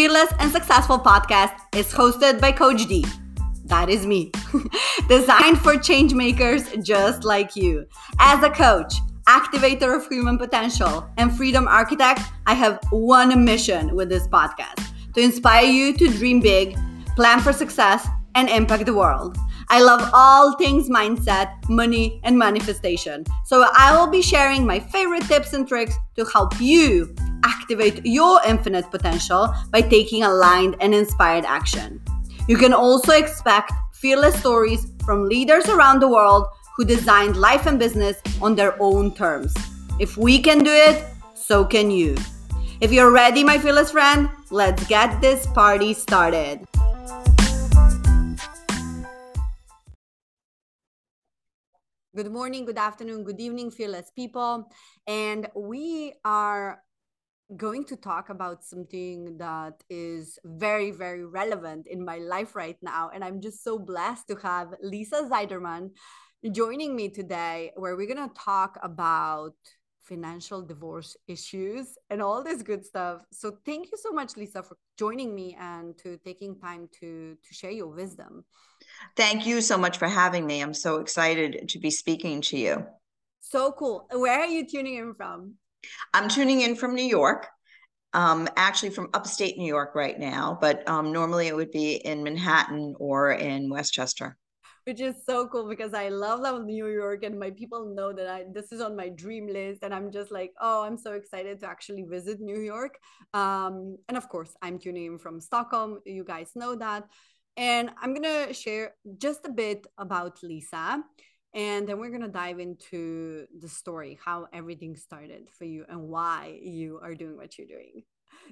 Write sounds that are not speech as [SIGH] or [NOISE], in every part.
Fearless and Successful podcast is hosted by Coach D. That is me. [LAUGHS] Designed for change makers just like you. As a coach, activator of human potential, and freedom architect, I have one mission with this podcast to inspire you to dream big, plan for success, and impact the world. I love all things mindset, money, and manifestation. So I will be sharing my favorite tips and tricks to help you activate your infinite potential by taking aligned and inspired action. You can also expect fearless stories from leaders around the world who designed life and business on their own terms. If we can do it, so can you. If you're ready, my fearless friend, let's get this party started. Good morning, good afternoon, good evening, fearless people. And we are going to talk about something that is very, very relevant in my life right now. And I'm just so blessed to have Lisa Zeiderman joining me today, where we're going to talk about financial divorce issues and all this good stuff. So thank you so much, Lisa, for joining me and to taking time to to share your wisdom. Thank you so much for having me. I'm so excited to be speaking to you. So cool. Where are you tuning in from? I'm tuning in from New York. Um, actually from upstate New York right now, but um, normally it would be in Manhattan or in Westchester which is so cool because I love love New York and my people know that I this is on my dream list and I'm just like oh I'm so excited to actually visit New York um, and of course I'm tuning in from Stockholm you guys know that and I'm gonna share just a bit about Lisa and then we're gonna dive into the story how everything started for you and why you are doing what you're doing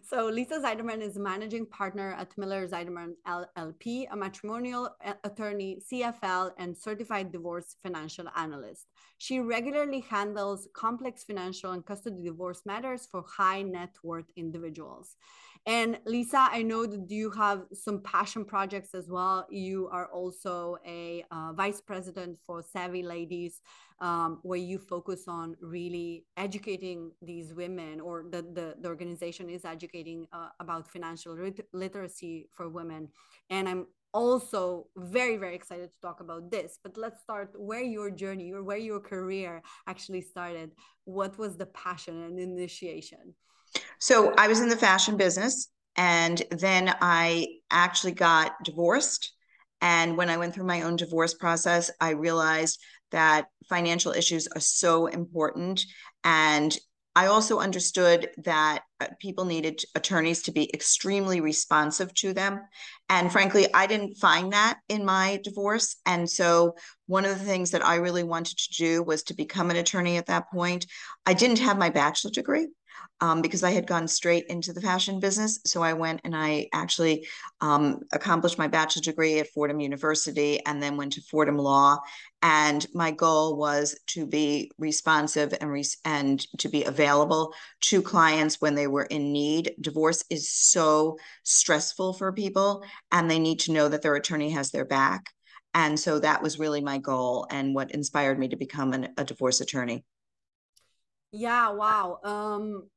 so Lisa Zeiderman is a managing partner at Miller Zeiderman LLP, a matrimonial attorney, CFL, and certified divorce financial analyst. She regularly handles complex financial and custody divorce matters for high net worth individuals. And Lisa, I know that you have some passion projects as well. You are also a uh, vice president for Savvy Ladies, um, where you focus on really educating these women, or the, the, the organization is educating uh, about financial lit- literacy for women. And I'm also very very excited to talk about this but let's start where your journey or where your career actually started what was the passion and initiation so I was in the fashion business and then I actually got divorced. And when I went through my own divorce process, I realized that financial issues are so important. And I also understood that uh, people needed attorneys to be extremely responsive to them. And frankly, I didn't find that in my divorce. And so, one of the things that I really wanted to do was to become an attorney at that point. I didn't have my bachelor degree um, because I had gone straight into the fashion business. So I went and I actually um, accomplished my bachelor's degree at Fordham University and then went to Fordham Law. And my goal was to be responsive and, re- and to be available to clients when they were in need. Divorce is so stressful for people, and they need to know that their attorney has their back. And so that was really my goal and what inspired me to become an, a divorce attorney. Yeah, wow. Um,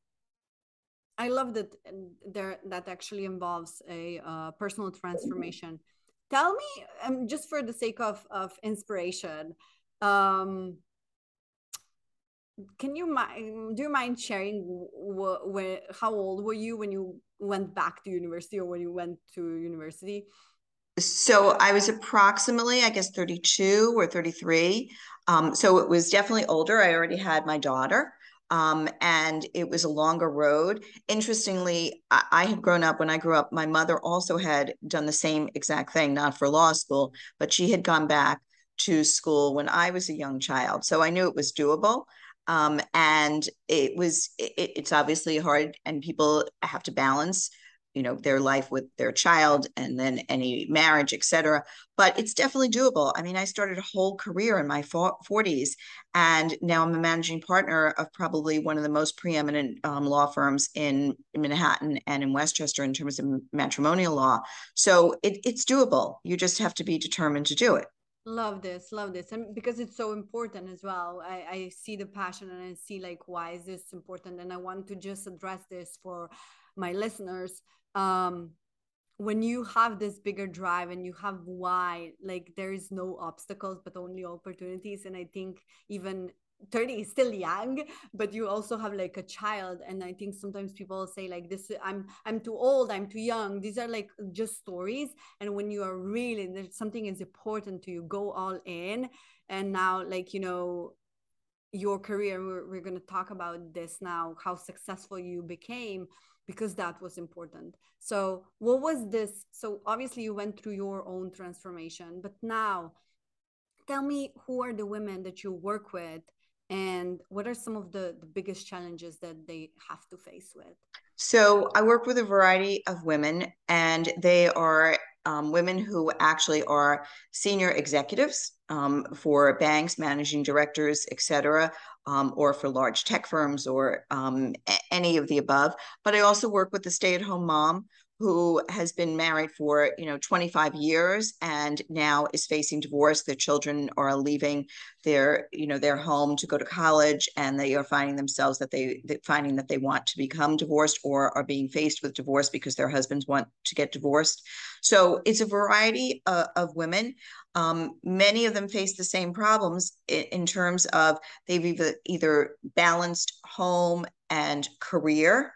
I love that there that actually involves a uh, personal transformation. Tell me, um, just for the sake of of inspiration, um, can you mind do you mind sharing where how old were you when you went back to university or when you went to university? So I was approximately, I guess, 32 or 33. Um, so it was definitely older. I already had my daughter um, and it was a longer road. Interestingly, I, I, had grown up when I grew up, my mother also had done the same exact thing, not for law school, but she had gone back to school when I was a young child. So I knew it was doable. Um, and it was, it, it's obviously hard, and people have to balance you know their life with their child and then any marriage etc but it's definitely doable. I mean i started a whole career in my 40s and now i'm a managing partner of probably one of the most preeminent um, law firms in manhattan and in westchester in terms of matrimonial law. So it, it's doable. You just have to be determined to do it. Love this love this. And because it's so important as well I, I see the passion and i see like why is this important? And i want to just address this for my listeners um when you have this bigger drive and you have why like there is no obstacles but only opportunities and i think even 30 is still young but you also have like a child and i think sometimes people say like this i'm i'm too old i'm too young. These are like just stories and when you are really there's something is important to you go all in. And now like you know your career we're, we're going to talk about this now how successful you became because that was important. So what was this? So obviously you went through your own transformation but now tell me who are the women that you work with and what are some of the, the biggest challenges that they have to face with? So i work with a variety of women and they are um, women who actually are senior executives um, for banks, managing directors, et cetera, um, or for large tech firms or um, any of the above. But I also work with the stay at home mom who has been married for you know 25 years and now is facing divorce. Their children are leaving their you know their home to go to college and they are finding themselves that they finding that they want to become divorced or are being faced with divorce because their husbands want to get divorced. So it's a variety of, of women. Um, many of them face the same problems in, in terms of they've either, either balanced home and career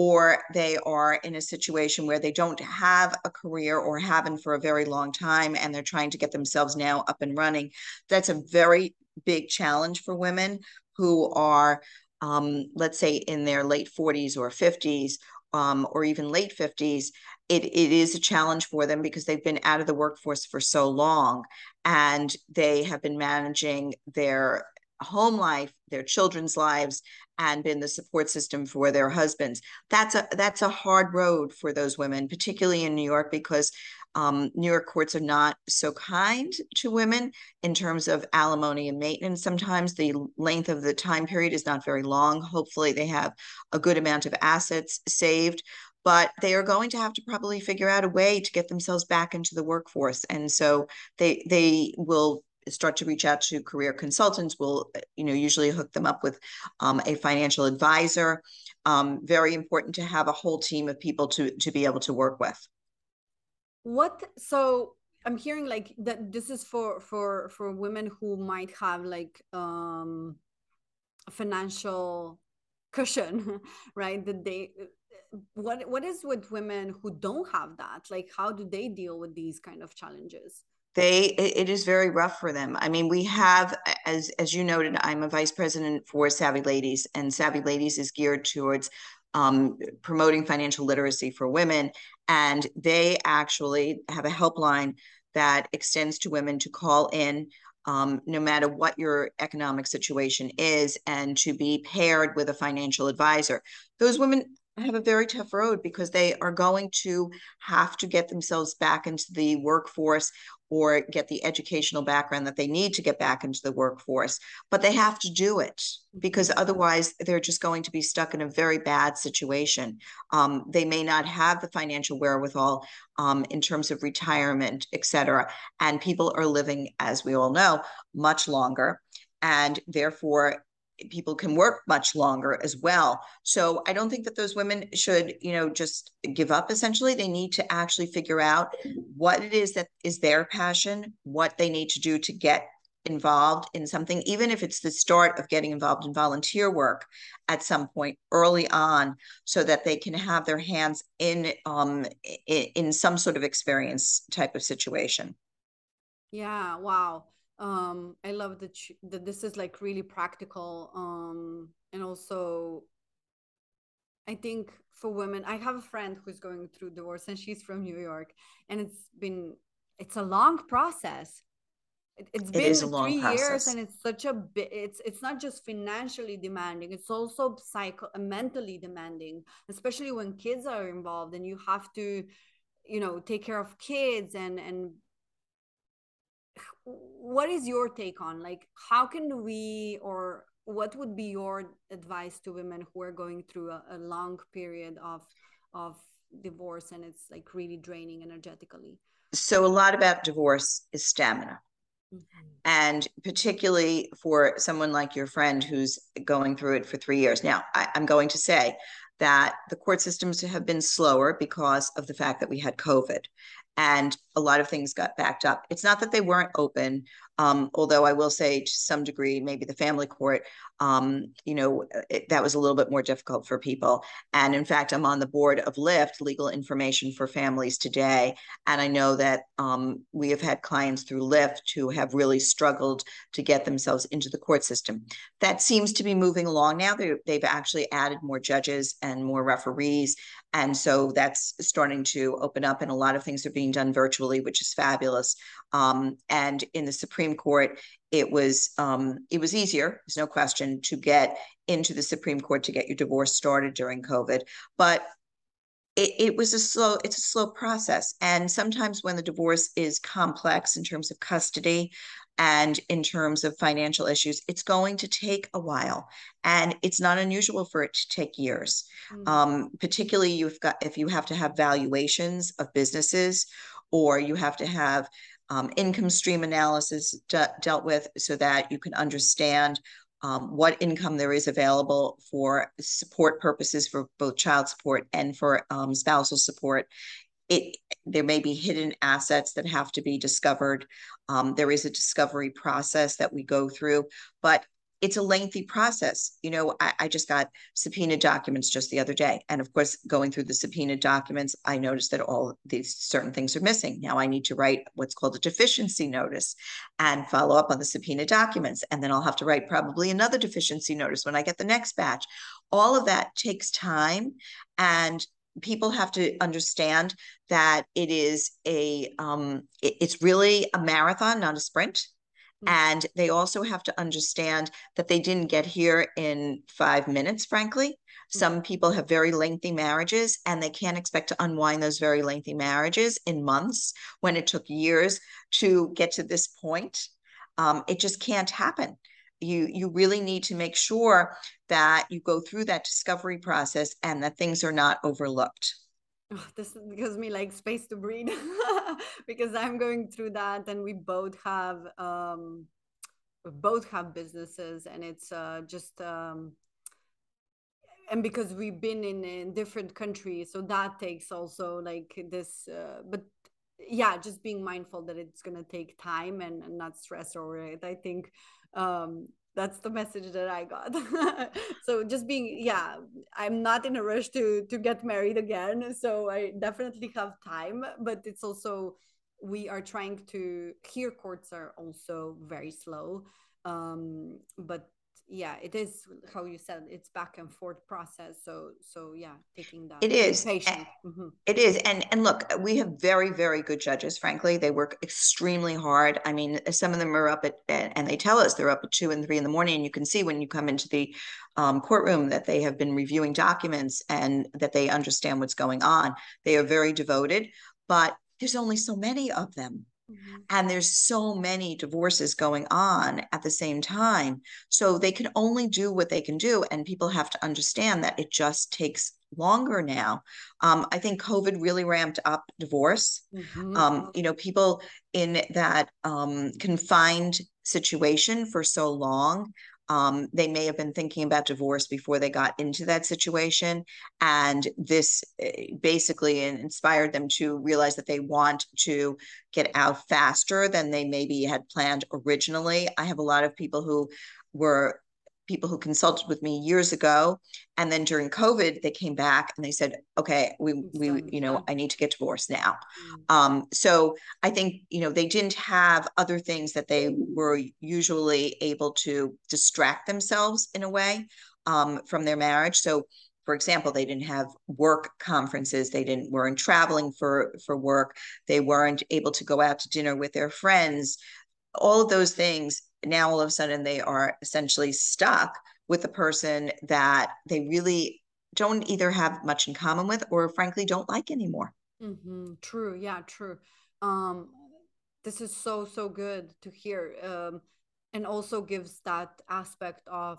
or they are in a situation where they don't have a career or haven't for a very long time and they're trying to get themselves now up and running. That's a very big challenge for women who are, um, let's say, in their late 40s or 50s um, or even late 50s. It, it is a challenge for them because they've been out of the workforce for so long and they have been managing their home life, their children's lives, and been the support system for their husbands. That's a that's a hard road for those women, particularly in New York, because um, New York courts are not so kind to women in terms of alimony and maintenance. Sometimes the length of the time period is not very long. Hopefully, they have a good amount of assets saved but they are going to have to probably figure out a way to get themselves back into the workforce and so they they will start to reach out to career consultants. We'll, you know, usually hook them up with um, a financial advisor. Um, very important to have a whole team of people to to be able to work with. What so I'm hearing like that this is for for for women who might have like um financial cushion, [LAUGHS] right? That they what what is with women who don't have that? Like how do they deal with these kind of challenges? They it is very rough for them. I mean we have as as you noted i'm a vice president for savvy ladies and savvy ladies is geared towards um, promoting financial literacy for women and they actually have a helpline that extends to women to call in um, no matter what your economic situation is and to be paired with a financial advisor. Those women have a very tough road because they are going to have to get themselves back into the workforce or get the educational background that they need to get back into the workforce. But they have to do it because mm-hmm. otherwise they're just going to be stuck in a very bad situation. Um, they may not have the financial wherewithal um, in terms of retirement, et cetera. And people are living, as we all know, much longer. And therefore, people can work much longer as well. So I don't think that those women should, you know, just give up essentially. They need to actually figure out what it is that is their passion, what they need to do to get involved in something, even if it's the start of getting involved in volunteer work at some point early on, so that they can have their hands in um in, in some sort of experience type of situation. Yeah, wow um i love that that this is like really practical um and also i think for women i have a friend who's going through divorce and she's from new york and it's been it's a long process it, has been three process. years and it's such a bit it's it's not just financially demanding it's also psycho mentally demanding especially when kids are involved and you have to you know take care of kids and and what is your take on like how can we or what would be your advice to women who are going through a, a long period of of divorce and it's like really draining energetically? So a lot about divorce is stamina. Mm-hmm. and particularly for someone like your friend who's going through it for three years. Now I, i'm going to say that the court systems have been slower because of the fact that we had COVID. And a lot of things got backed up. It's not that they weren't open, um, although I will say to some degree, maybe the family court, um, you know, it, that was a little bit more difficult for people. And in fact, I'm on the board of LIFT, Legal Information for Families Today. And I know that um, we have had clients through LIFT who have really struggled to get themselves into the court system. That seems to be moving along now. They, they've actually added more judges and more referees. And so that's starting to open up, and a lot of things are being done virtually, which is fabulous. Um, and in the Supreme Court, it was um, it was easier, there's no question, to get into the Supreme Court to get your divorce started during COVID. But it, it was a slow it's a slow process and sometimes when the divorce is complex in terms of custody and in terms of financial issues it's going to take a while and it's not unusual for it to take years mm-hmm. um, particularly you've got if you have to have valuations of businesses or you have to have um, income stream analysis de- dealt with so that you can understand um, what income there is available for support purposes for both child support and for um, spousal support. It there may be hidden assets that have to be discovered. Um, there is a discovery process that we go through, but it's a lengthy process. You know, I, I, just got subpoena documents just the other day. And of course, going through the subpoena documents, I noticed that all these certain things are missing. Now I need to write what's called a deficiency notice and follow up on the subpoena documents. And then I'll have to write probably another deficiency notice when I get the next batch. All of that takes time. And people have to understand that it is a um, it, it's really a marathon, not a sprint Mm-hmm. And they also have to understand that they didn't get here in five minutes, frankly. Mm-hmm. Some people have very lengthy marriages and they can't expect to unwind those very lengthy marriages in months when it took years to get to this point. Um, it just can't happen. You, you really need to make sure that you go through that discovery process and that things are not overlooked. Oh, [LAUGHS] this gives me like space to breathe [LAUGHS] because I'm going through that, and we both have um, both have businesses, and it's uh, just um, and because we've been in, in different countries, so that takes also like this. Uh, but yeah, just being mindful that it's gonna take time and, and not stress over it. I think um, that's the message that i got. [LAUGHS] So just being yeah i'm not in a rush to to get married again. So i definitely have time but it's also we are trying to here courts are also very slow. Um but yeah it is how you said it's back and forth process so so yeah taking that it is patient mm-hmm. it is and and look we have very very good judges frankly they work extremely hard i mean some of them are up at and they tell us they're up at two and three in the morning and you can see when you come into the um, courtroom that they have been reviewing documents and that they understand what's going on they are very devoted but there's only so many of them Mm-hmm. And there's so many divorces going on at the same time. So they can only do what they can do. And people have to understand that it just takes longer now. Um, I think COVID really ramped up divorce. Mm-hmm. Um, you know, people in that um, confined situation for so long um, they may have been thinking about divorce before they got into that situation. And this eh, basically inspired them to realize that they want to get out faster than they maybe had planned originally. I have a lot of people who were people who consulted with me years ago. And then during covid they came back and they said okay we we you know i need to get divorced now. Mm. um so i think you know they didn't have other things that they were usually able to distract themselves in a way um, from their marriage. So for example they didn't have work conferences. They didn't weren't traveling for for work. They weren't able to go out to dinner with their friends. All of those things now all of a sudden they are essentially stuck with a person that they really don't either have much in common with or frankly don't like anymore. Mm-hmm. true. Yeah true. Um this is so so good to hear um and also gives that aspect of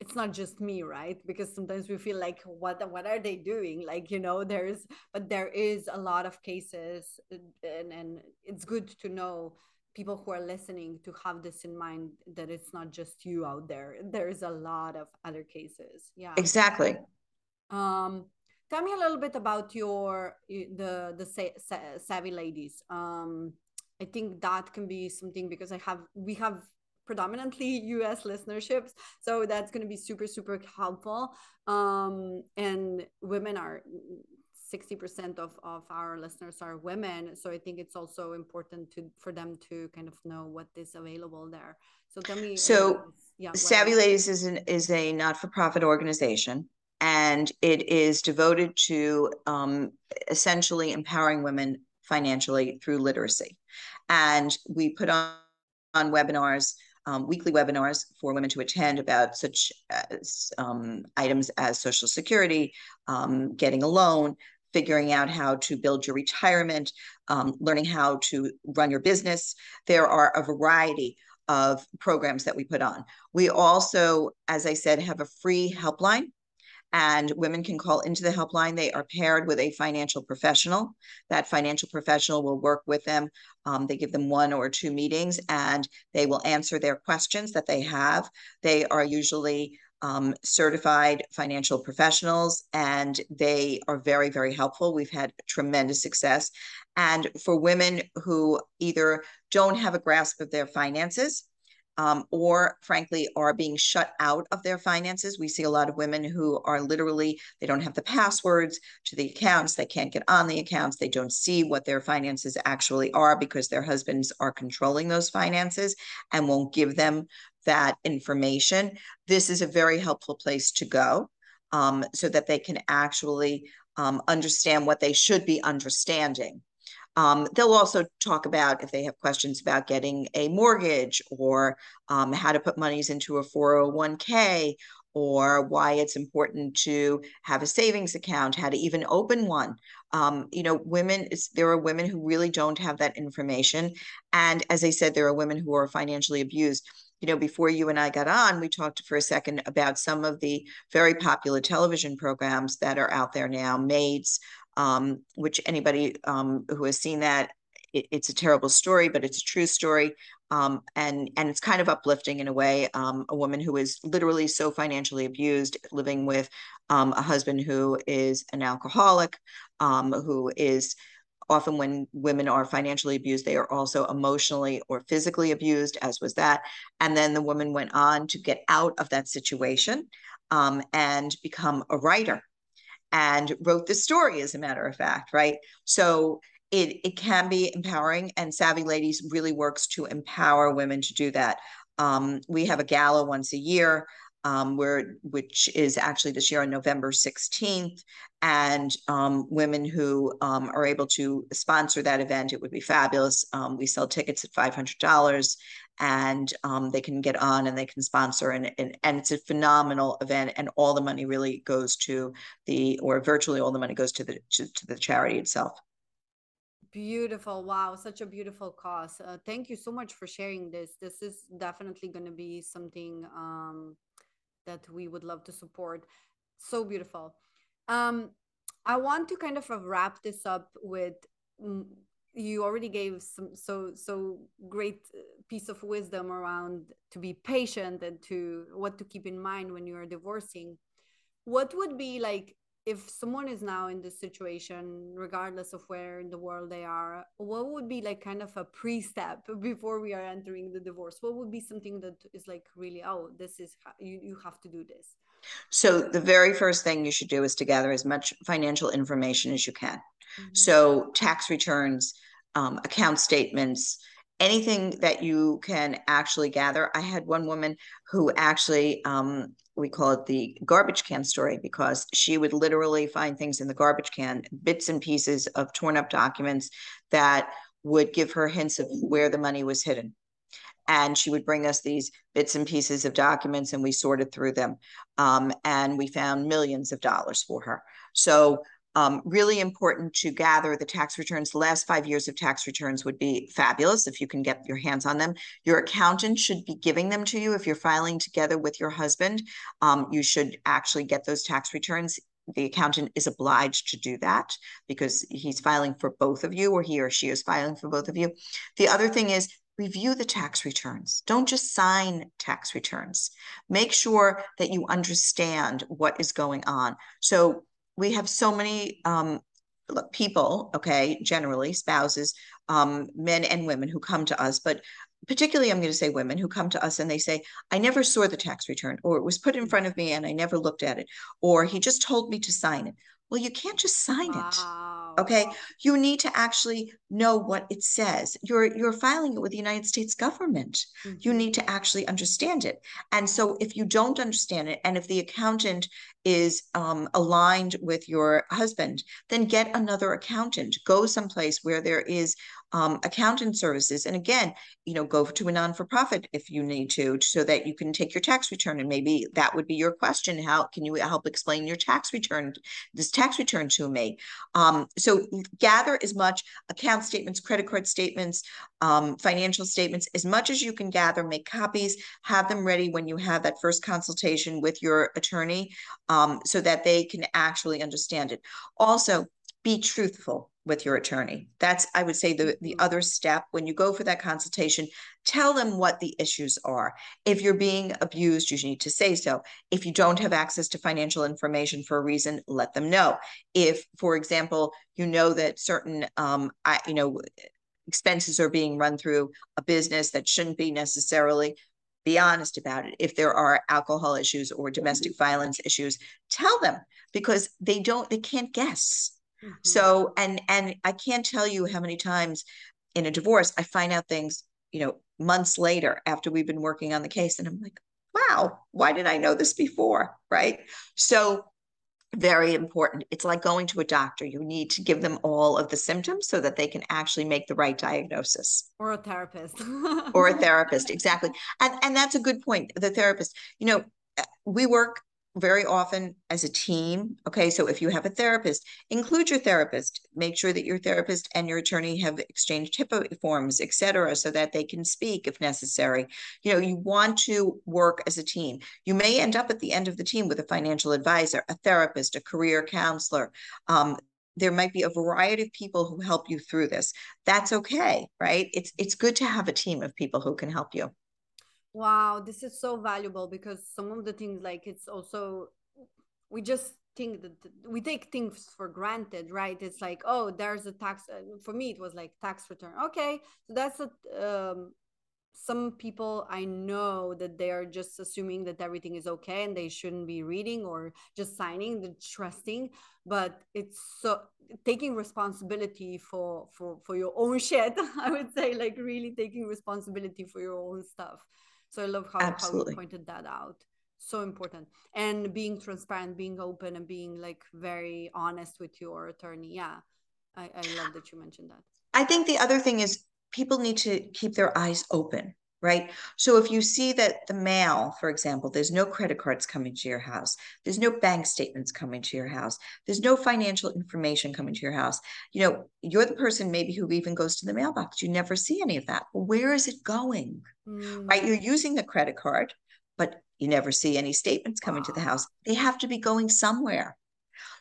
it's not just me right? Because sometimes we feel like what what are they doing? Like you know there's but there is a lot of cases and and it's good to know people who are listening to have this in mind that it's not just you out there there's a lot of other cases yeah exactly Um, tell me a little bit about your the the savvy ladies. Um, I think that can be something because I have we have predominantly [LAUGHS] US listenerships. So that's going to be super, super helpful. Um, and women are 60% of, of our listeners are women. So I think it's also important to for them to kind of know what is available there. So tell me. So yeah, Savvy Ladies is an is a not-for-profit organization and it is devoted to um, essentially empowering women financially through literacy. And we put on, on webinars um, weekly webinars for women to attend about such as um, items as Social Security, um, getting a loan, figuring out how to build your retirement, um, learning how to run your business. There are a variety of programs that we put on. We also, as I said, have a free helpline and women can call into the helpline. They are paired with a financial professional. That financial professional will work with them. Um, they give them one or two meetings and they will answer their questions that they have. They are usually um, certified financial professionals and they are very, very helpful. We've had tremendous success. And for women who either don't have a grasp of their finances, um, or frankly are being shut out of their finances. We see a lot of women who are literally, they don't have the passwords to the accounts, they can't get on the accounts, they don't see what their finances actually are because their husbands are controlling those finances and won't give them that information. This is a very helpful place to go um, so that they can actually um, understand what they should be understanding. Um, they'll also talk about if they have questions about getting a mortgage or um, how to put monies into a 401k or why it's important to have a savings account, how to even open one. Um, you know, women, there are women who really don't have that information. And as I said, there are women who are financially abused. You know, before you and I got on, we talked for a second about some of the very popular television programs that are out there now, Maids, um, which anybody um, who has seen that, it, it's a terrible story, but it's a true story. Um, and and it's kind of uplifting in a way. Um, a woman who is literally so financially abused, living with um, a husband who is an alcoholic, um, who is often when women are financially abused, they are also emotionally or physically abused, as was that. And then the woman went on to get out of that situation um, and become a writer and wrote the story, as a matter of fact, right? So it, it can be empowering, and Savvy Ladies really works to empower women to do that. Um, we have a gala once a year. Um, where which is actually this year on November 16th, and um, women who um, are able to sponsor that event, it would be fabulous. Um, we sell tickets at $500, and um, they can get on and they can sponsor and, and and it's a phenomenal event and all the money really goes to the or virtually all the money goes to the to, to the charity itself. Beautiful. Wow. Such a beautiful cause. Uh, thank you so much for sharing this. This is definitely going to be something um, that we would love to support. So beautiful. Um, i want to kind of wrap this up with mm, you already gave some so so great uh, piece of wisdom around to be patient and to what to keep in mind when you are divorcing. What would be like if someone is now in this situation regardless of where in the world they are what would be like kind of a pre-step [LAUGHS] before we are entering the divorce what would be something that is like really oh this is you, you have to do this so the very first thing you should do is to gather as much financial information as you can mm-hmm. so tax returns um, account statements, anything that you can actually gather. I had one woman who actually, um, we call it the garbage can story because she would literally find things in the garbage can, bits and pieces of torn up documents that would give her hints of where the money was hidden. And she would bring us these bits and pieces of documents, and we sorted through them. Um, and we found millions of dollars for her. So um, really important to gather the tax returns. The last five years of tax returns would be fabulous if you can get your hands on them. Your accountant should be giving them to you. If you're filing together with your husband, um, you should actually get those tax returns. The accountant is obliged to do that because he's filing for both of you, or he or she is filing for both of you. The other thing is review the tax returns. Don't just sign tax returns. Make sure that you understand what is going on. So we have so many um, people, okay, generally spouses, um, men and women who come to us, but particularly I'm going to say women who come to us and they say, I never saw the tax return, or it was put in front of me and I never looked at it, or he just told me to sign it. Well, you can't just sign wow. it. Okay. You need to actually know what it says. You're you're filing it with the United States government. Mm-hmm. You need to actually understand it. And so if you don't understand it, and if the accountant is um, aligned with your husband, then get another accountant. Go someplace where there is um, accountant services. And again, you know, go to a non-for-profit if you need to, so that you can take your tax return. And maybe that would be your question. How can you help explain your tax return, this tax return to me? Um, so gather as much account statements, credit card statements, um, financial statements, as much as you can gather, make copies, have them ready when you have that first consultation with your attorney um, so that they can actually understand it. Also, be truthful with your attorney. That's, I would say, the, the other step. When you go for that consultation, tell them what the issues are. If you're being abused, you need to say so. If you don't have access to financial information for a reason, let them know. If, for example, you know that certain, um, I, you know, expenses are being run through a business that shouldn't be necessarily, be honest about it. If there are alcohol issues or domestic violence issues, tell them because they don't, they can't guess. Mm-hmm. So, and, and I can't tell you how many times in a divorce, I find out things, you know, months later after we've been working on the case. And I'm like, wow, why did I know this before? Right. So very important. It's like going to a doctor. You need to give them all of the symptoms so that they can actually make the right diagnosis. Or a therapist. or a [LAUGHS] therapist, exactly. And and that's a good point. The therapist, you know, we work very often as a team. Okay, so if you have a therapist, include your therapist. Make sure that your therapist and your attorney have exchanged HIPAA forms, et cetera, so that they can speak if necessary. You know, you want to work as a team. You may end up at the end of the team with a financial advisor, a therapist, a career counselor. Um, there might be a variety of people who help you through this. That's okay, right? It's it's good to have a team of people who can help you. Wow, this is so valuable because some of the things like it's also we just think that we take things for granted, right? It's like, oh, there's a tax. Uh, for me, it was like tax return. Okay, so that's a um, some people I know that they are just assuming that everything is okay and they shouldn't be reading or just signing, the trusting. But it's so taking responsibility for for for your own shit. [LAUGHS] I would say like really taking responsibility for your own stuff. So I love how, how you pointed that out. So important. And being transparent, being open, and being like very honest with your attorney. Yeah. I, I love that you mentioned that. I think the other thing is people need to keep their eyes open right? So if you see that the mail, for example, there's no credit cards coming to your house, there's no bank statements coming to your house, there's no financial information coming to your house, you know, you're the person maybe who even goes to the mailbox. You never see any of that. Well, where is it going? Mm. Right? You're using the credit card, but you never see any statements coming wow. to the house. They have to be going somewhere.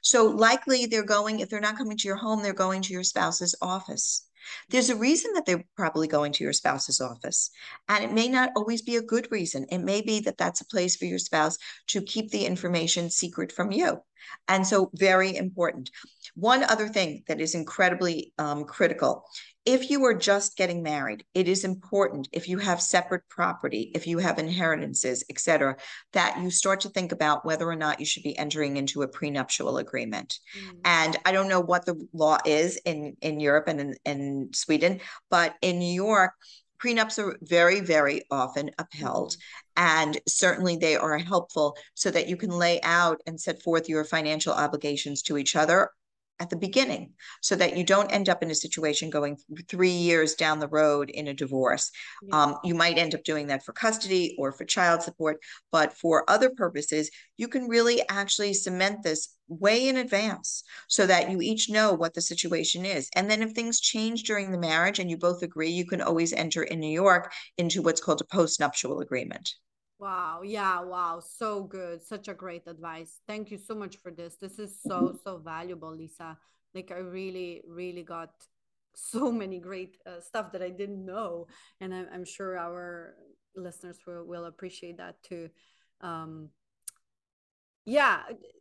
So likely they're going, if they're not coming to your home, they're going to your spouse's office. There's a reason that they're probably going to your spouse's office. And it may not always be a good reason. It may be that that's a place for your spouse to keep the information secret from you. And so, very important. One other thing that is incredibly um, critical if you are just getting married, it is important if you have separate property, if you have inheritances, etc., that you start to think about whether or not you should be entering into a prenuptial agreement. Mm. And I don't know what the law is in in Europe and in, in Sweden, but in New York, prenups are very, very often upheld. Mm-hmm. And certainly they are helpful so that you can lay out and set forth your financial obligations to each other at the beginning so that you don't end up in a situation going three years down the road in a divorce. Yeah. Um, you might end up doing that for custody or for child support, but for other purposes, you can really actually cement this way in advance so that you each know what the situation is. And then if things change during the marriage and you both agree, you can always enter in New York into what's called a postnuptial agreement. Wow. Yeah. Wow. So good. Such a great advice. Thank you so much for this. This is so, so valuable, Lisa. Like, I really, really got [LAUGHS] so many great uh, stuff that I didn't know, and I'm, I'm sure our listeners will, will appreciate that too. Um, yeah,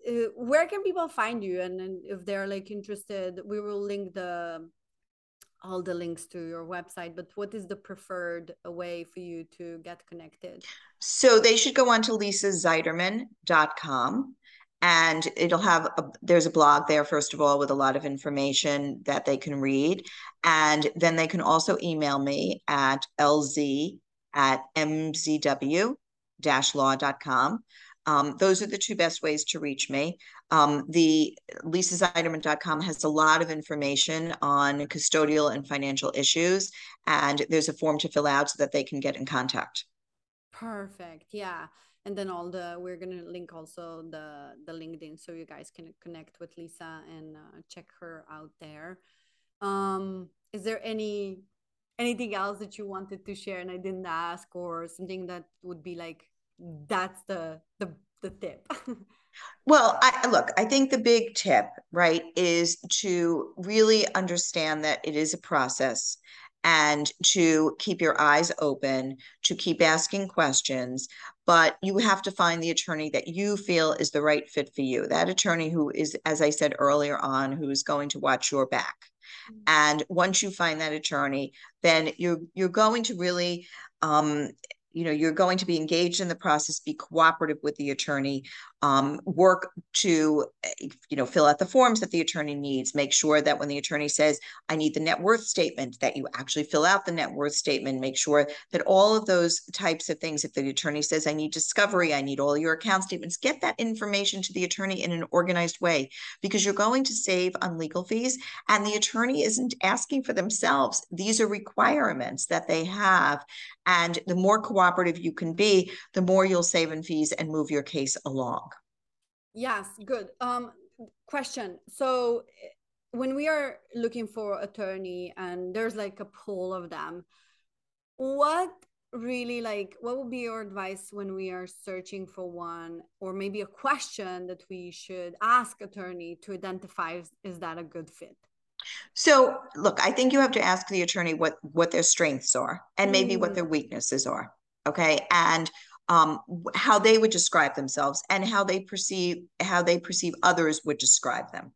uh, where can people find you? And, and if they're like interested, we will link the all the links to your website. But what is the preferred way for you to get connected? So they should go on to lisazeiderman.com and it'll have a, there's a blog there first of all with a lot of information that they can read and then they can also email me at lz at mzw-law.com um, those are the two best ways to reach me. Um, the lisazeiderman.com has a lot of information on custodial and financial issues, and there's a form to fill out so that they can get in contact. Perfect. Yeah and then all the we're to link also the the linkedin so you guys can connect with lisa and uh, check her out there um is there any anything else that you wanted to share and i didn't ask or something that would be like that's the the the tip [LAUGHS] well i look i think the big tip right is to really understand that it is a process and to keep your eyes open, to keep asking questions. But you have to find the attorney that you feel is the right fit for you. That attorney who is, as I said earlier on, who is going to watch your back. Mm-hmm. And once you find that attorney, then you're you're going to really um, you know you're going to be engaged in the process be cooperative with the attorney um, work to you know fill out the forms that the attorney needs make sure that when the attorney says i need the net worth statement that you actually fill out the net worth statement make sure that all of those types of things if the attorney says i need discovery i need all your account statements get that information to the attorney in an organized way because you're going to save on legal fees and the attorney isn't asking for themselves. These are requirements that they have and the more cooperative you can be the more you'll save in fees and move your case along Yes, good. Um, question. So eh, when we are looking for attorney and there's like a pool of them, what really like what would be your advice when we are searching for one or maybe a question that we should ask attorney to identify is, is that a good fit so look i think you have to ask the attorney what what their strengths are and maybe mm. what their weaknesses are okay and um, how they would describe themselves and how they perceive how they perceive others would describe them.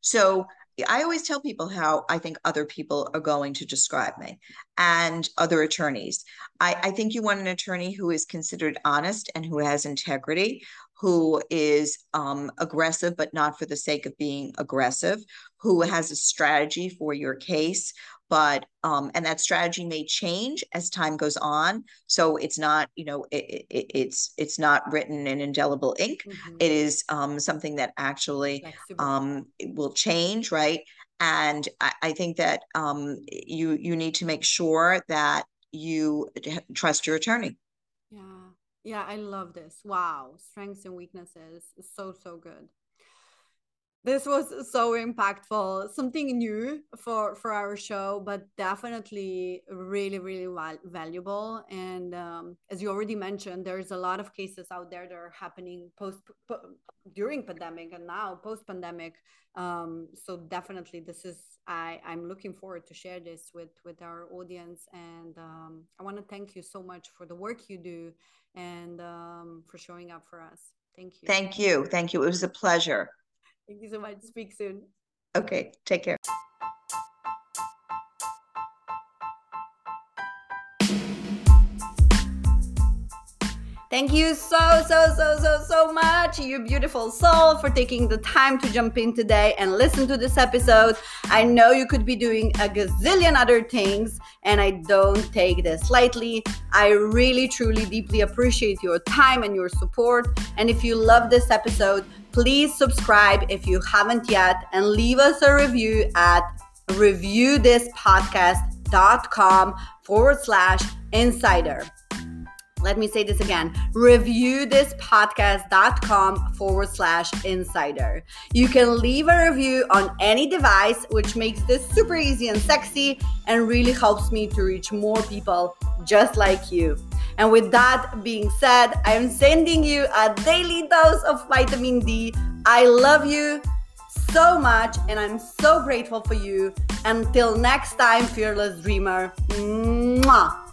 So I always tell people how I think other people are going to describe me and other attorneys. I, I, think you want an attorney who is considered honest and who has integrity, who is um, aggressive, but not for the sake of being aggressive, who has a strategy for your case, but um, and that strategy may change as time goes on. So it's not you know it, it, it's it's not written in indelible ink. Mm-hmm. it is um, something that actually um, will change right? And I, I think that um, you you need to make sure that you trust your attorney yeah i love this. Wow strengths and weaknesses. So so good. This was so impactful. Something new for for our show but definitely really really val- valuable. And um, as you already mentioned there's a lot of cases out there that are happening post po- during pandemic and now post pandemic um, so definitely this is i i'm looking forward to share this with with our audience. And um, i want to thank you so much for the work you do and um, for showing up for us thank you thank you thank you it was a pleasure Thank you so much. Speak soon. Okay. Take care. Thank you so, so, so, so, so much, you beautiful soul, for taking the time to jump in today and listen to this episode. I know you could be doing a gazillion other things, and I don't take this lightly. I really, truly, deeply appreciate your time and your support. And if you love this episode, please subscribe if you haven't yet and leave us a review at reviewthispodcast.com forward slash insider. Let me say this again reviewthispodcast.com forward slash insider. You can leave a review on any device, which makes this super easy and sexy and really helps me to reach more people just like you. And with that being said, I am sending you a daily dose of vitamin D. I love you. so much and I'm so grateful for you. Until next time, fearless dreamer. Mwah.